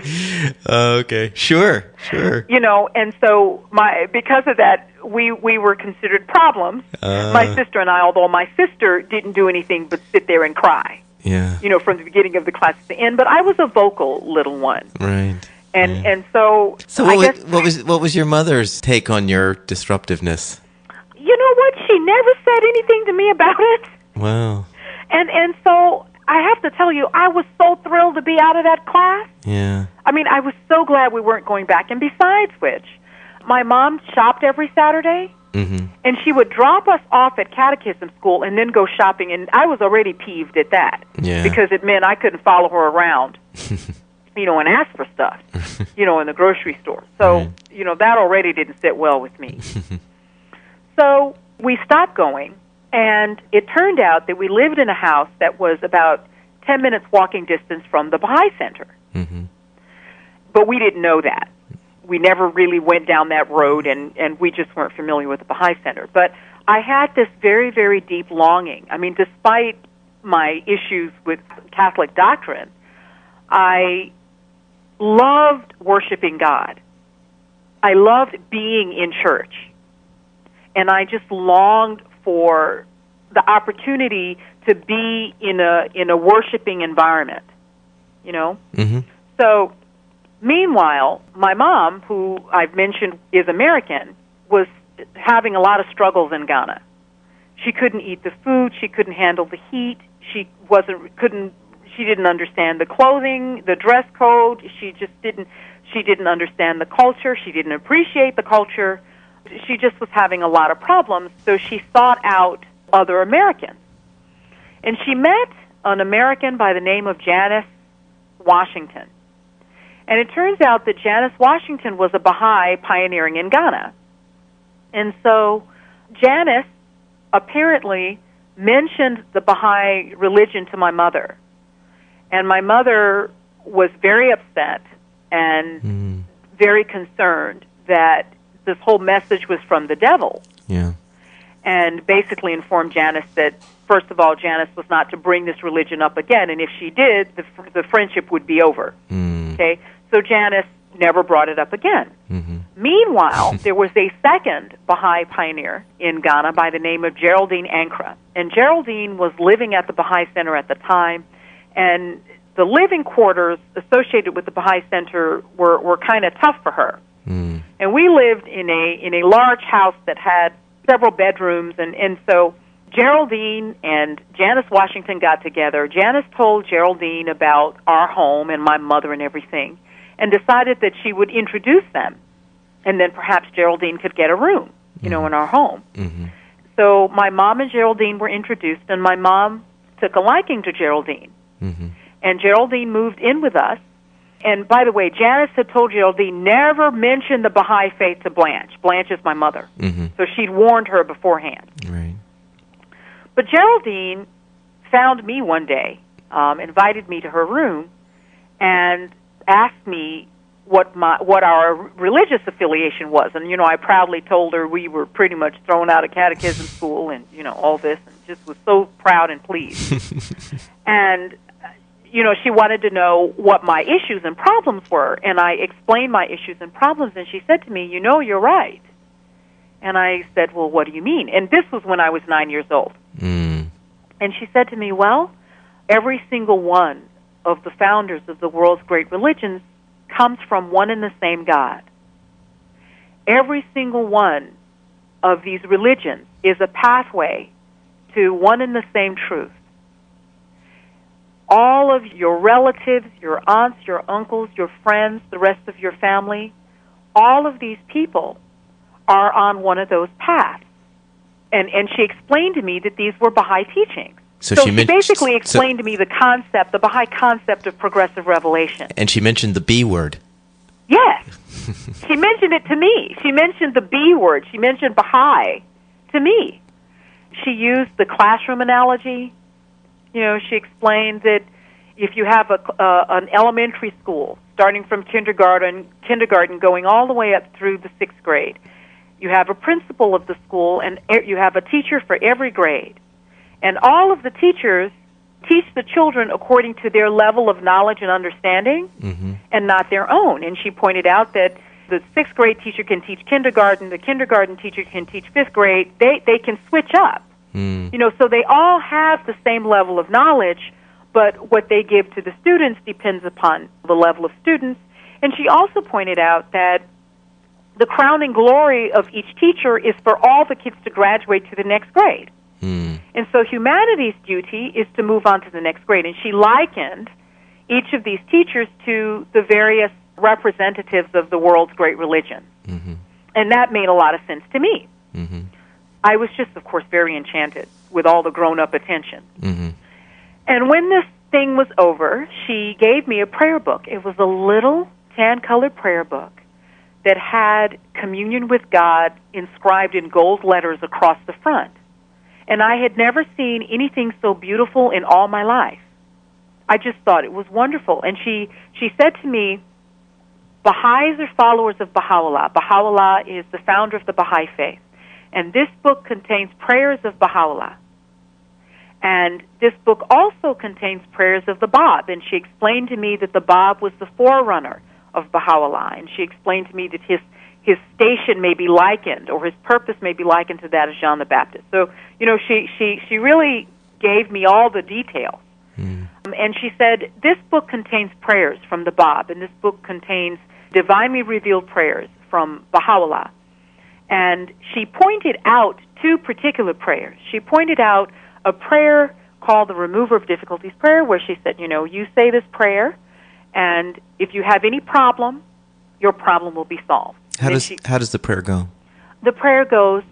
S1: Uh, [laughs] okay. Sure. Sure.
S2: you know, and so my because of that we we were considered problems.
S1: Uh.
S2: my sister and I, although my sister didn't do anything but sit there and cry,
S1: Yeah.
S2: you know, from the beginning of the class to the end. But I was a vocal little one,
S1: Right.
S2: and
S1: Yeah.
S2: and so
S1: So
S2: I
S1: what
S2: guess
S1: was, what was what was your mother's take on your disruptiveness?
S2: you know what? She never said anything to me about it.
S1: Wow.
S2: And and so I have to tell you, I was so thrilled to be out of that class.
S1: Yeah.
S2: I mean, I was so glad we weren't going back. And besides which, my mom shopped every Saturday,
S1: Mm-hmm.
S2: and she would drop us off at catechism school and then go shopping. And I was already peeved at that
S1: Yeah.
S2: because it meant I couldn't follow her around, [laughs] you know, and ask for stuff, [laughs] you know, in the grocery store. So
S1: Right.
S2: you know that already didn't sit well with me. [laughs] So we stopped going, and it turned out that we lived in a house that was about 10 minutes walking distance from the Baha'i Center.
S1: Mm-hmm.
S2: But we didn't know that. We never really went down that road, and, and we just weren't familiar with the Baha'i Center. But I had this very, very deep longing. I mean, despite my issues with Catholic doctrine, I loved worshiping God. I loved being in church. And I just longed for the opportunity to be in a in a worshiping environment. You know?
S1: Mm-hmm.
S2: So meanwhile, my mom, who I've mentioned is American, was having a lot of struggles in Ghana. She couldn't eat the food, she couldn't handle the heat, she wasn't couldn't she didn't understand the clothing, the dress code. She just didn't she didn't understand the culture. She didn't appreciate the culture. She just was having a lot of problems. So she sought out other Americans. And she met an American by the name of Janice Washington. And it turns out that Janice Washington was a Baha'i pioneering in Ghana. And so Janice apparently mentioned the Baha'i religion to my mother. And my mother was very upset and
S1: Mm.
S2: very concerned that this whole message was from the devil.
S1: Yeah.
S2: and basically informed Janice that first of all Janice was not to bring this religion up again and if she did the fr- the friendship would be over.
S1: Mm.
S2: okay? So Janice never brought it up again.
S1: Hmm
S2: meanwhile [laughs] there was a second Baha'i pioneer in Ghana by the name of Geraldine Ankra and Geraldine was living at the Baha'i Center at the time and the living quarters associated with the Baha'i Center were were kind of tough for her
S1: Mm.
S2: and we lived in a in a large house that had several bedrooms and and so Geraldine and Janice Washington got together. Janice told Geraldine about our home and my mother and everything and decided that she would introduce them and then perhaps Geraldine could get a room, you know, in our home.
S1: hmm
S2: So my mom and Geraldine were introduced and my mom took a liking to Geraldine
S1: hmm
S2: and Geraldine moved in with us. And by the way, Janice had told Geraldine never mention the Baha'i faith to Blanche. Blanche is my mother,
S1: hmm
S2: so she'd warned her beforehand.
S1: Right.
S2: But Geraldine found me one day, um, invited me to her room, and asked me what my what our religious affiliation was. And you know, I proudly told her we were pretty much thrown out of catechism [laughs] school, and you know all this, and just was so proud and pleased. [laughs] and you know, she wanted to know what my issues and problems were, and I explained my issues and problems, and she said to me, "You know, you're right." And I said, "Well, what do you mean?" And this was when I was nine years old.
S1: Mm.
S2: And she said to me, Well, every single one of the founders of the world's great religions comes from one and the same God. Every single one of these religions is a pathway to one and the same truth. All of your relatives, your aunts, your uncles, your friends, the rest of your family, all of these people are on one of those paths. And, and she explained to me that these were Baha'i teachings.
S1: So,
S2: So,
S1: she,
S2: she,
S1: men-
S2: basically
S1: so-
S2: explained to me the concept, the Baha'i concept of progressive revelation.
S1: and she mentioned the B word.
S2: Yes. [laughs] she mentioned it to me. She mentioned the B word. She mentioned Baha'i to me. She used the classroom analogy. You know, she explained that if you have a, uh, an elementary school, starting from kindergarten, kindergarten going all the way up through the sixth grade, you have a principal of the school, and you have a teacher for every grade. And all of the teachers teach the children according to their level of knowledge and understanding
S1: hmm
S2: and not their own. And she pointed out that the sixth grade teacher can teach kindergarten, the kindergarten teacher can teach fifth grade. They they can switch up.
S1: Mm.
S2: You know, so they all have the same level of knowledge, but what they give to the students depends upon the level of students. And she also pointed out that the crowning glory of each teacher is for all the kids to graduate to the next grade.
S1: Mm.
S2: And so humanity's duty is to move on to the next grade. And she likened each of these teachers to the various representatives of the world's great religion.
S1: hmm
S2: And that made a lot of sense to me.
S1: hmm
S2: I was just, of course, very enchanted with all the grown up attention.
S1: hmm
S2: And when this thing was over, she gave me a prayer book. It was a little tan colored prayer book that had communion with God inscribed in gold letters across the front. And I had never seen anything so beautiful in all my life. I just thought it was wonderful. And she, she said to me, Baha'is are followers of Baha'u'llah. Baha'u'llah is the founder of the Baha'i faith. And this book contains prayers of Baha'u'llah. And this book also contains prayers of the Bab. And she explained to me that the Bab was the forerunner of Baha'u'llah. And she explained to me that his, his station may be likened, or his purpose may be likened to that of John the Baptist. So, you know, she, she, she really gave me all the details.
S1: Mm.
S2: Um, and she said, This book contains prayers from the Bab, and this book contains divinely revealed prayers from Baha'u'llah. And she pointed out two particular prayers. She pointed out a prayer called the Remover of Difficulties prayer, where she said, you know, you say this prayer, and if you have any problem, your problem will be solved.
S1: How does
S2: she-
S1: how does the prayer go?
S2: the prayer goes,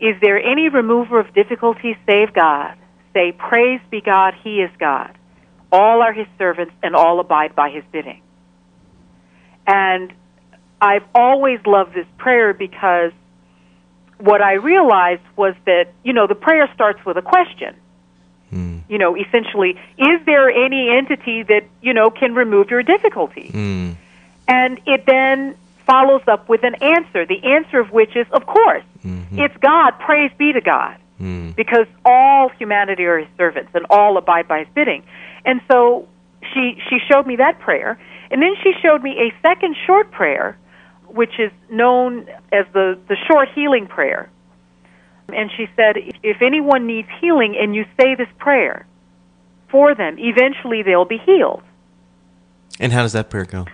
S2: Is there any remover of difficulties save God? Say, Praise be God, He is God. All are His servants, and all abide by His bidding. And I've always loved this prayer because what I realized was that, you know, the prayer starts with a question.
S1: Mm.
S2: You know, essentially, is there any entity that, you know, can remove your difficulty?
S1: Mm.
S2: And it then follows up with an answer, the answer of which is, of course,
S1: Mhm.
S2: it's God, praise be to God,
S1: Mm.
S2: because all humanity are his servants and all abide by his bidding. And so she, she showed me that prayer, and then she showed me a second short prayer, which is known as the, the short healing prayer. And she said, if- if anyone needs healing and you say this prayer for them, eventually they'll be healed.
S1: And how does that prayer go?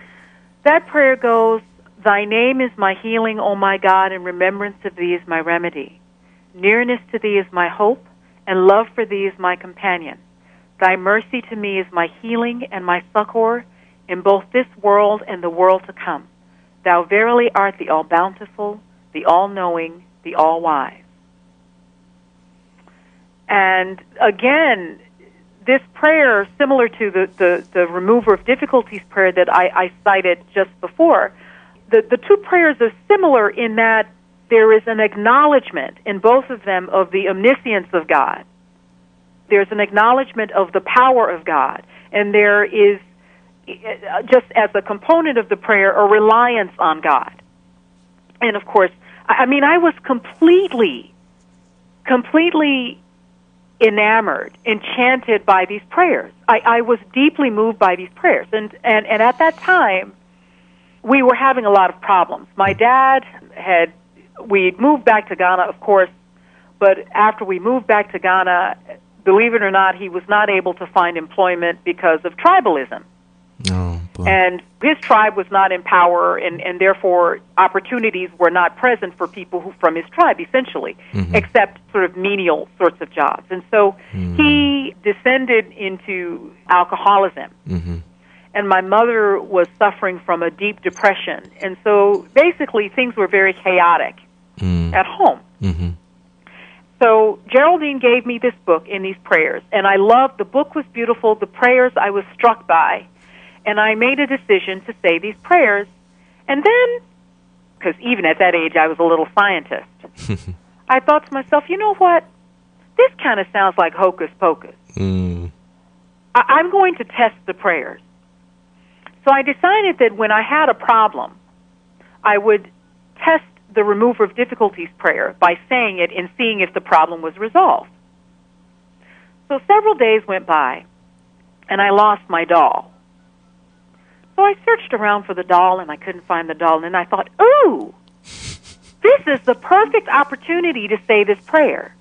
S2: That prayer goes, Thy name is my healing, O my God, and remembrance of thee is my remedy. Nearness to thee is my hope, and love for thee is my companion. Thy mercy to me is my healing and my succor in both this world and the world to come. Thou verily art the all bountiful, the all knowing, the all wise. And again, this prayer, similar to the, the, the remover of difficulties prayer that I, I cited just before, the, the two prayers are similar in that there is an acknowledgement in both of them of the omniscience of God. There's an acknowledgement of the power of God. And there is, just as a component of the prayer, a reliance on God. And of course, I mean, I was completely, completely enamored, enchanted by these prayers. I, I was deeply moved by these prayers. And, and, and at that time, we were having a lot of problems. My dad had, we moved back to Ghana, of course, but after we moved back to Ghana, believe it or not, he was not able to find employment because of tribalism.
S1: Oh.
S2: And his tribe was not in power, and, and therefore opportunities were not present for people who from his tribe, essentially,
S1: Mhm.
S2: except sort of menial sorts of jobs. And so he descended into alcoholism.
S1: mm-hmm.
S2: And my mother was suffering from a deep depression. And so basically things were very chaotic
S1: Mm.
S2: at home.
S1: Mm-hmm.
S2: So Geraldine gave me this book in these prayers, and I loved the book was beautiful. The prayers I was struck by, and I made a decision to say these prayers. And then, because even at that age I was a little scientist, [laughs] I thought to myself, you know what? This kind of sounds like hocus pocus.
S1: Mm.
S2: I- I'm going to test the prayers. So I decided that when I had a problem, I would test the remover of difficulties prayer by saying it and seeing if the problem was resolved. So several days went by, and I lost my doll. So I searched around for the doll, and I couldn't find the doll, and then I thought, ooh, this is the perfect opportunity to say this prayer.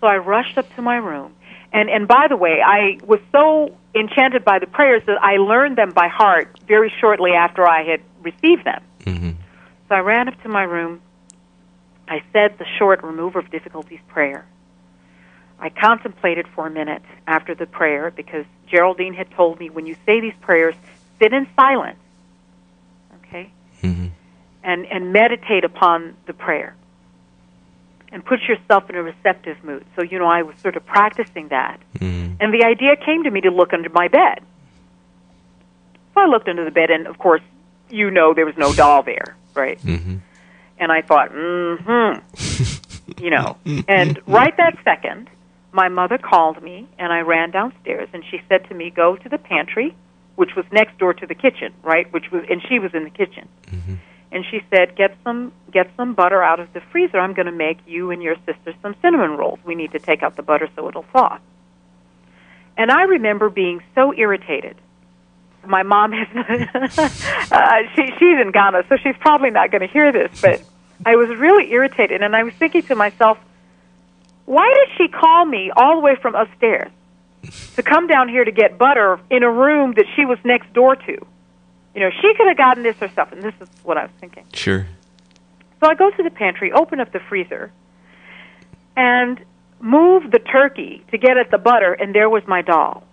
S2: So I rushed up to my room. And and by the way, I was so enchanted by the prayers that I learned them by heart very shortly after I had received them.
S1: Mm-hmm.
S2: So I ran up to my room. I said the short remover of difficulties prayer. I contemplated for a minute after the prayer because Geraldine had told me when you say these prayers, sit in silence. Okay?
S1: Mm-hmm.
S2: and, and meditate upon the prayer and put yourself in a receptive mood. So, you know, I was sort of practicing that.
S1: Mm-hmm.
S2: And the idea came to me to look under my bed. So I looked under the bed, and of course, you know there was no doll there, right?
S1: Mm-hmm.
S2: And I thought, mm-hmm, [laughs] you know. And right that second, my mother called me, and I ran downstairs, and she said to me, "Go to the pantry, which was next door to the kitchen, right? Which was, and she was in the kitchen."
S1: Mm-hmm.
S2: And she said, "Get some, get some butter out of the freezer. I'm going to make you and your sister some cinnamon rolls. We need to take out the butter so it'll thaw." And I remember being so irritated. My mom is, [laughs] uh, she, she's in Ghana, so she's probably not going to hear this, but I was really irritated, and I was thinking to myself, why did she call me all the way from upstairs to come down here to get butter in a room that she was next door to? You know, she could have gotten this herself, and this is what I was thinking.
S1: Sure.
S2: So I go to the pantry, open up the freezer, and move the turkey to get at the butter, and there was my doll.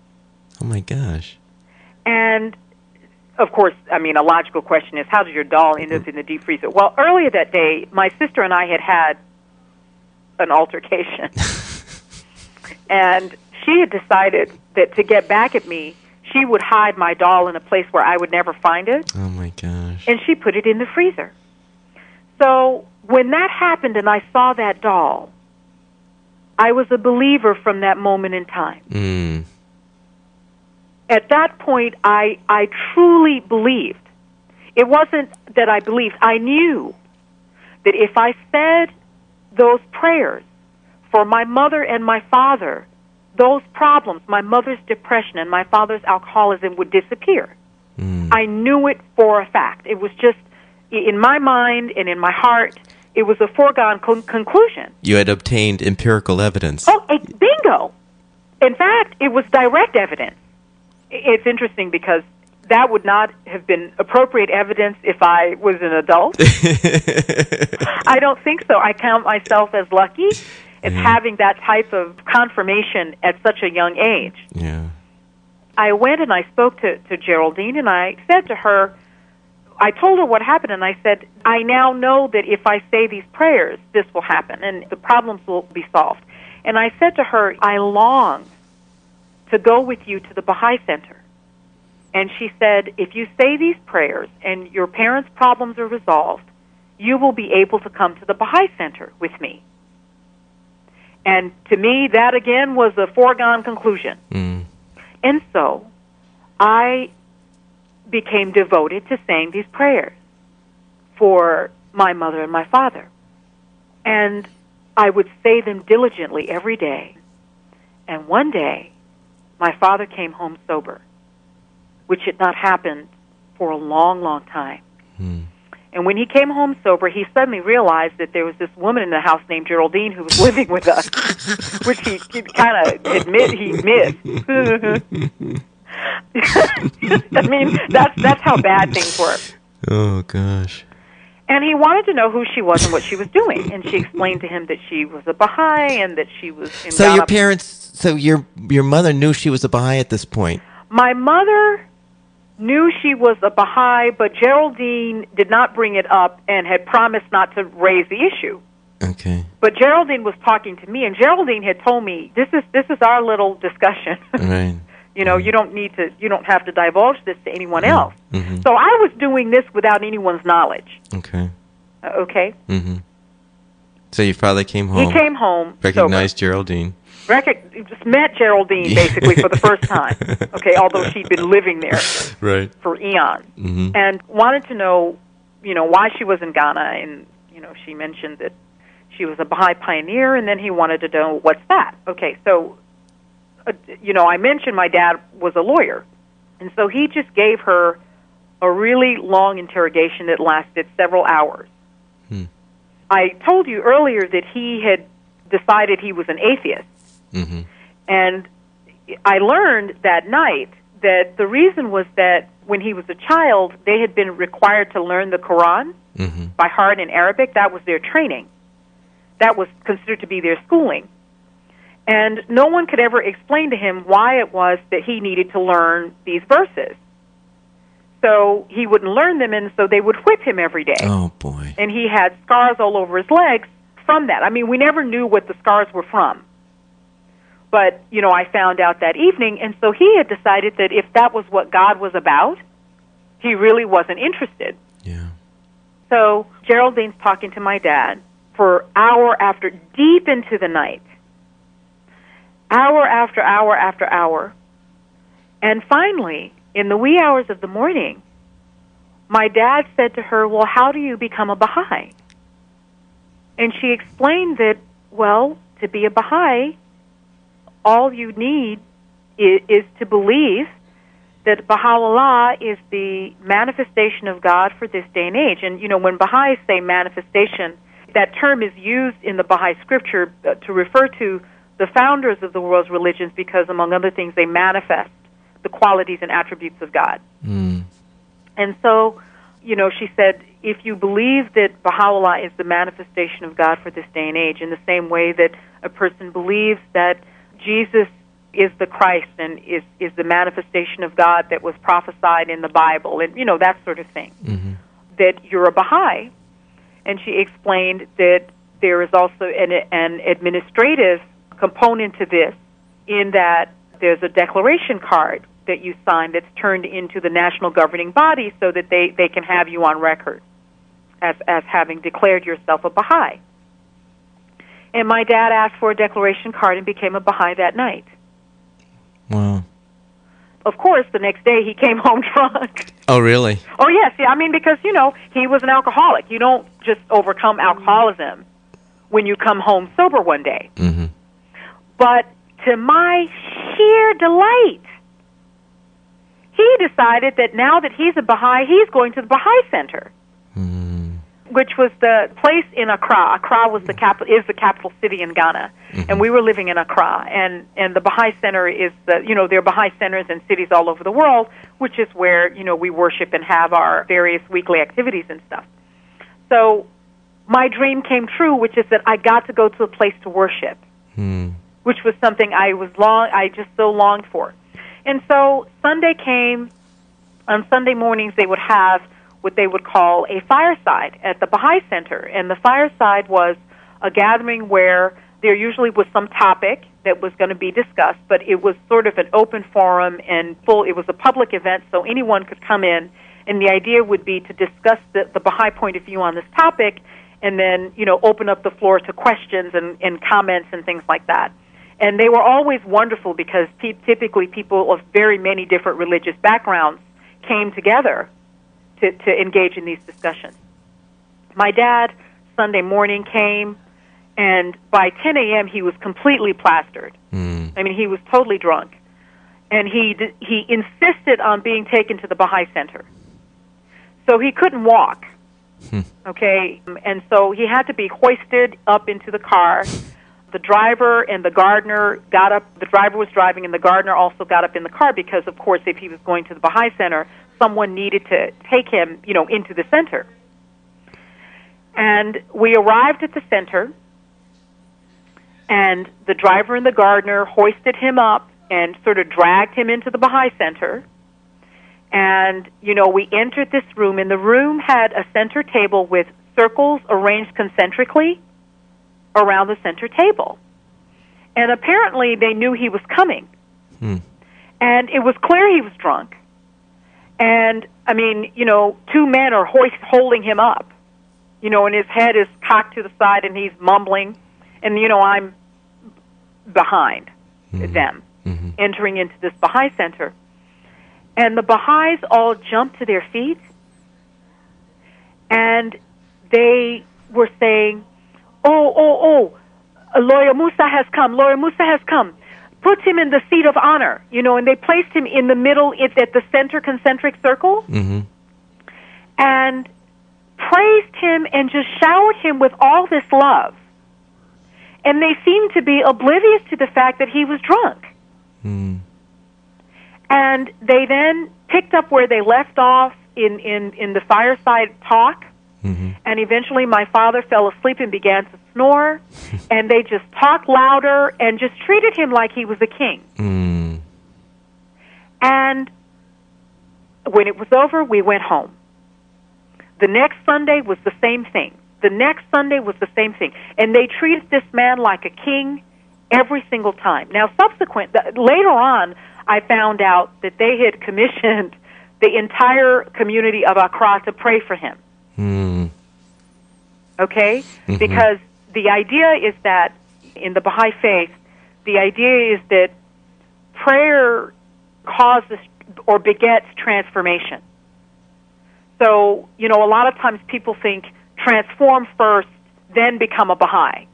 S1: Oh my gosh.
S2: And of course, I mean, a logical question is how did your doll end up mm-hmm. in the deep freezer? Well, earlier that day, my sister and I had had an altercation. [laughs] and she had decided that to get back at me, she would hide my doll in a place where I would never find it,
S1: Oh my gosh.
S2: and she put it in the freezer. So when that happened and I saw that doll, I was a believer from that moment in time.
S1: Mm.
S2: At that point, I, I truly believed. It wasn't that I believed, I knew that if I said those prayers for my mother and my father, those problems, my mother's depression and my father's alcoholism would disappear.
S1: Mm.
S2: I knew it for a fact. It was just in my mind and in my heart, it was a foregone con- conclusion.
S1: You had obtained empirical evidence.
S2: Oh, bingo! In fact, it was direct evidence. It's interesting because that would not have been appropriate evidence if I was an adult. [laughs] I don't think so. I count myself as lucky as
S1: Yeah.
S2: having that type of confirmation at such a young age.
S1: yeah.
S2: I went and I spoke to, to Geraldine and I said to her, I told her what happened and I said, I now know that if I say these prayers, this will happen and the problems will be solved. And I said to her, I long to go with you to the Baha'i Center. And she said, if you say these prayers and your parents' problems are resolved, you will be able to come to the Baha'i Center with me. And to me, that again was a foregone conclusion.
S1: Mm.
S2: And so I became devoted to saying these prayers for my mother and my father. And I would say them diligently every day. And one day, my father came home sober, which had not happened for a long, long time.
S1: Mm.
S2: And when he came home sober, he suddenly realized that there was this woman in the house named Geraldine who was [laughs] living with us, which he, he kind of admit he missed. [laughs] I mean, that's that's how bad things were.
S1: Oh gosh.
S2: And he wanted to know who she was and what she was doing. And she explained to him that she was a Baha'i and that she was in
S1: So your parents, so your your mother knew she was a Baha'i at this point.
S2: My mother knew she was a Baha'i, but Geraldine did not bring it up and had promised not to raise the issue.
S1: Okay.
S2: But Geraldine was talking to me, and Geraldine had told me this is this is our little discussion. [laughs]
S1: Right.
S2: you know, you don't need to, you don't have to divulge this to anyone else.
S1: Mhm.
S2: So I was doing this without anyone's knowledge.
S1: Okay.
S2: Uh, okay,
S1: Mhm. So your father came home.
S2: he came home,
S1: recognized Geraldine.
S2: Recog- just met Geraldine basically for the first time. [laughs] Okay, although she'd been living there
S1: Right.
S2: for eons,
S1: Mhm.
S2: and wanted to know, you know, why she was in Ghana, and you know, she mentioned that she was a Baha'i pioneer, and then he wanted to know what's that. Okay, so, uh, you know, I mentioned my dad was a lawyer, and so he just gave her a really long interrogation that lasted several hours.
S1: Hmm.
S2: I told you earlier that he had decided he was an atheist.
S1: Mhm.
S2: And I learned that night that the reason was that when he was a child, they had been required to learn the Quran
S1: Mhm.
S2: by heart in Arabic. That was their training. That was considered to be their schooling. And no one could ever explain to him why it was that he needed to learn these verses. So he wouldn't learn them, and so they would whip him every day
S1: Oh boy.
S2: and he had scars all over his legs from that. I mean, we never knew what the scars were from. But, you know, I found out that evening, and so he had decided that if that was what God was about, he really wasn't interested.
S1: Yeah.
S2: So Geraldine's talking to my dad for hour after, deep into the night, hour after hour after hour. And finally, in the wee hours of the morning, my dad said to her, Well, how do you become a Baha'i? And she explained that, well, to be a Baha'i, all you need is, is to believe that Baha'u'llah is the manifestation of God for this day and age. And, you know, when Baha'is say manifestation, that term is used in the Baha'i scripture uh, to refer to the founders of the world's religions because, among other things, they manifest the qualities and attributes of God.
S1: Mm.
S2: And so, you know, she said, if you believe that Baha'u'llah is the manifestation of God for this day and age, in the same way that a person believes that Jesus is the Christ and is is the manifestation of God that was prophesied in the Bible, and you know that sort of thing,
S1: Mm-hmm.
S2: that you're a Baha'i, and she explained that there is also an, an administrative component to this, in that there's a declaration card that you sign that's turned into the national governing body so that they, they can have you on record as, as having declared yourself a Baha'i. And my dad asked for a declaration card and became a Baha'i that night.
S1: Wow.
S2: Of course, the next day he came [laughs] home drunk.
S1: Oh, really?
S2: Oh yes, yeah. I mean, because you know he was an alcoholic. You don't just overcome alcoholism when you come home sober one day.
S1: Mm-hmm.
S2: But to my sheer delight, he decided that now that he's a Baha'i, he's going to the Baha'i Center. Which was the place in Accra. Accra was the capital, is the capital city in Ghana, and we were living in Accra. And and the Baha'i Center is the you know there are Baha'i centers in cities all over the world, which is where you know we worship and have our various weekly activities and stuff. So my dream came true, which is that I got to go to a place to worship
S1: Mm.
S2: which was something I was long I just so longed for. And so Sunday came on Sunday mornings they would have what they would call a fireside at the Baha'i Center. And the fireside was a gathering where there usually was some topic that was going to be discussed, but it was sort of an open forum and full it was a public event so anyone could come in and the idea would be to discuss the, the Baha'i point of view on this topic and then, you know, open up the floor to questions and, and comments and things like that. And they were always wonderful because pe- typically people of very many different religious backgrounds came together to, to engage in these discussions. My dad, Sunday morning, came, and by 10 a.m., he was completely plastered.
S1: Mm.
S2: I mean, he was totally drunk. And he, he insisted on being taken to the Baha'i Center. So he couldn't walk. Okay? And so he had to be hoisted up into the car. The driver and the gardener got up. The driver was driving, and the gardener also got up in the car because, of course, if he was going to the Baha'i Center, someone needed to take him, you know, into the center. And we arrived at the center, and the driver and the gardener hoisted him up and sort of dragged him into the Baha'i Center. And, you know, we entered this room, and the room had a center table with circles arranged concentrically around the center table. And apparently they knew he was coming.
S1: Hmm.
S2: And it was clear he was drunk. And, I mean, you know, two men are hoist, holding him up, you know, and his head is cocked to the side and he's mumbling. And, you know, I'm behind them
S1: Mhm.
S2: entering into this Baha'i center. And the Baha'is all jumped to their feet and they were saying, Oh, oh, oh, Lawyer Musah has come, Lawyer Musah has come. Put him in the seat of honor, you know, and they placed him in the middle, it's at the center concentric circle,
S1: Mm-hmm.
S2: and praised him and just showered him with all this love. And they seemed to be oblivious to the fact that he was drunk.
S1: Mm.
S2: And they then picked up where they left off in, in, in the fireside talk.
S1: Mm-hmm.
S2: And eventually my father fell asleep and began to snore. [laughs] and they just talked louder and just treated him like he was a king.
S1: Mm.
S2: And when it was over, we went home. The next Sunday was the same thing. The next Sunday was the same thing. And they treated this man like a king every single time. Now, subsequent, later on, I found out that they had [laughs] commissioned the entire community of Accra to pray for him.
S1: Mm.
S2: Okay?
S1: Mhm.
S2: Because the idea is that in the Baha'i faith, the idea is that prayer causes or begets transformation. So, you know, a lot of times people think transform first, then become a Baha'i.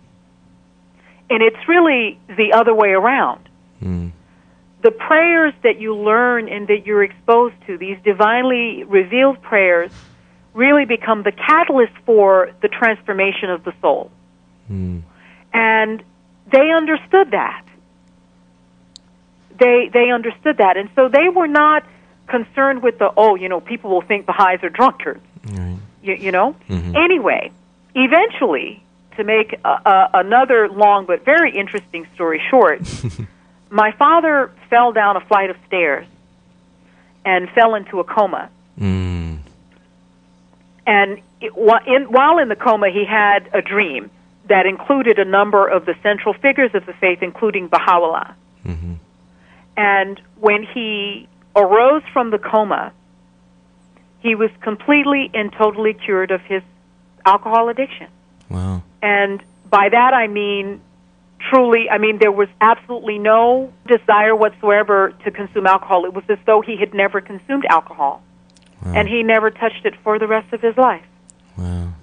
S2: And it's really the other way around.
S1: Mm.
S2: The prayers that you learn and that you're exposed to, these divinely revealed prayers, really become the catalyst for the transformation of the soul.
S1: Mm.
S2: And they understood that. They they understood that, and so they were not concerned with the oh, you know, people will think Baha'is are drunkards.
S1: Right.
S2: You, you know. Anyway, eventually, to make a, a, another long but very interesting story short, [laughs] my father fell down a flight of stairs and fell into a coma.
S1: Mm.
S2: And it, in, while in the coma, he had a dream that included a number of the central figures of the faith, including Baha'u'llah.
S1: Mhm.
S2: And when he arose from the coma, he was completely and totally cured of his alcohol addiction.
S1: Wow.
S2: And by that I mean truly, I mean there was absolutely no desire whatsoever to consume alcohol. It was as though he had never consumed alcohol.
S1: Wow.
S2: And he never touched it for the rest of his life.
S1: Wow.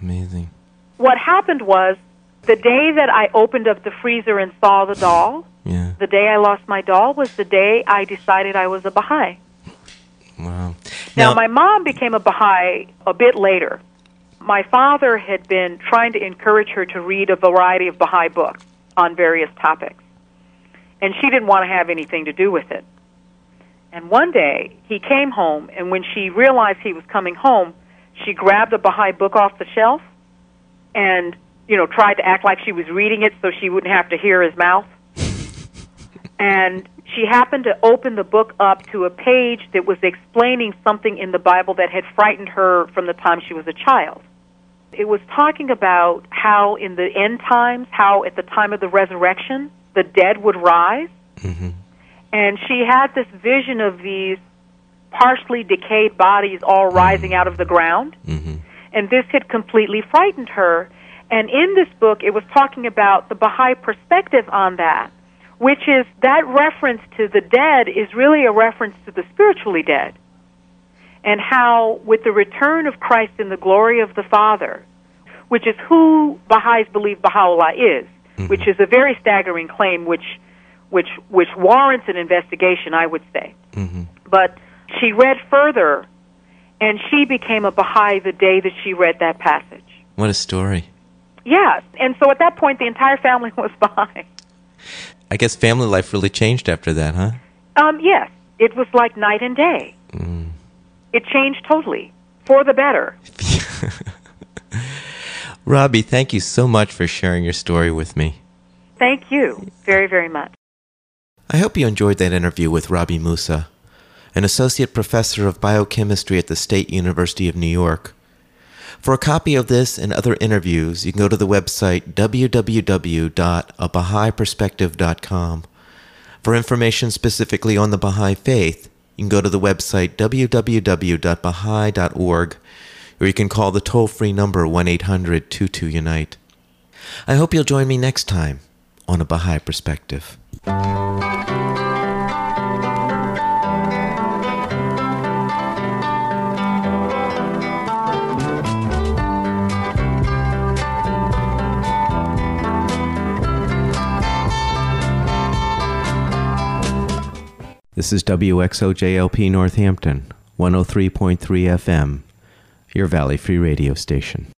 S1: Amazing.
S2: What happened was the day that I opened up the freezer and saw the doll,
S1: Yeah.
S2: the day I lost my doll was the day I decided I was a Baha'i.
S1: Wow.
S2: Now, my mom became a Baha'i a bit later. My father had been trying to encourage her to read a variety of Baha'i books on various topics, and she didn't want to have anything to do with it. And one day, he came home, and when she realized he was coming home, she grabbed a Baha'i book off the shelf and, you know, tried to act like she was reading it so she wouldn't have to hear his mouth. [laughs] and she happened to open the book up to a page that was explaining something in the Bible that had frightened her from the time she was a child. It was talking about how in the end times, how at the time of the resurrection, the dead would rise.
S1: hmm
S2: And she had this vision of these partially decayed bodies all rising out of the ground
S1: hmm
S2: and this had completely frightened her. And in this book, it was talking about the Baha'i perspective on that, which is that reference to the dead is really a reference to the spiritually dead. And how, with the return of Christ in the glory of the Father, which is who Baha'is believe Baha'u'llah is, which is a very staggering claim, which, which, which warrants an investigation, I would say.
S1: hmm
S2: But she read further, and she became a Baha'i the day that she read that passage.
S1: What a story.
S2: Yes, and so at that point, the entire family [laughs] was Baha'i.
S1: I guess family life really changed after that, huh?
S2: Um, yes, it was like night and day.
S1: Mm.
S2: It changed totally for the better. [laughs]
S1: Rabi, thank you so much for sharing your story with me.
S2: Thank you very, very much.
S1: I hope you enjoyed that interview with Rabi Musah, an associate professor of biochemistry at the State University of New York. For a copy of this and other interviews, you can go to the website www.abahaiperspective.com. For information specifically on the Baha'i Faith, you can go to the website www.baha'i.org, or you can call the toll free number 1 800 22 Unite. I hope you'll join me next time on A Baha'i Perspective. This is WXOJLP Northampton, 103.3 FM, your Valley Free Radio station.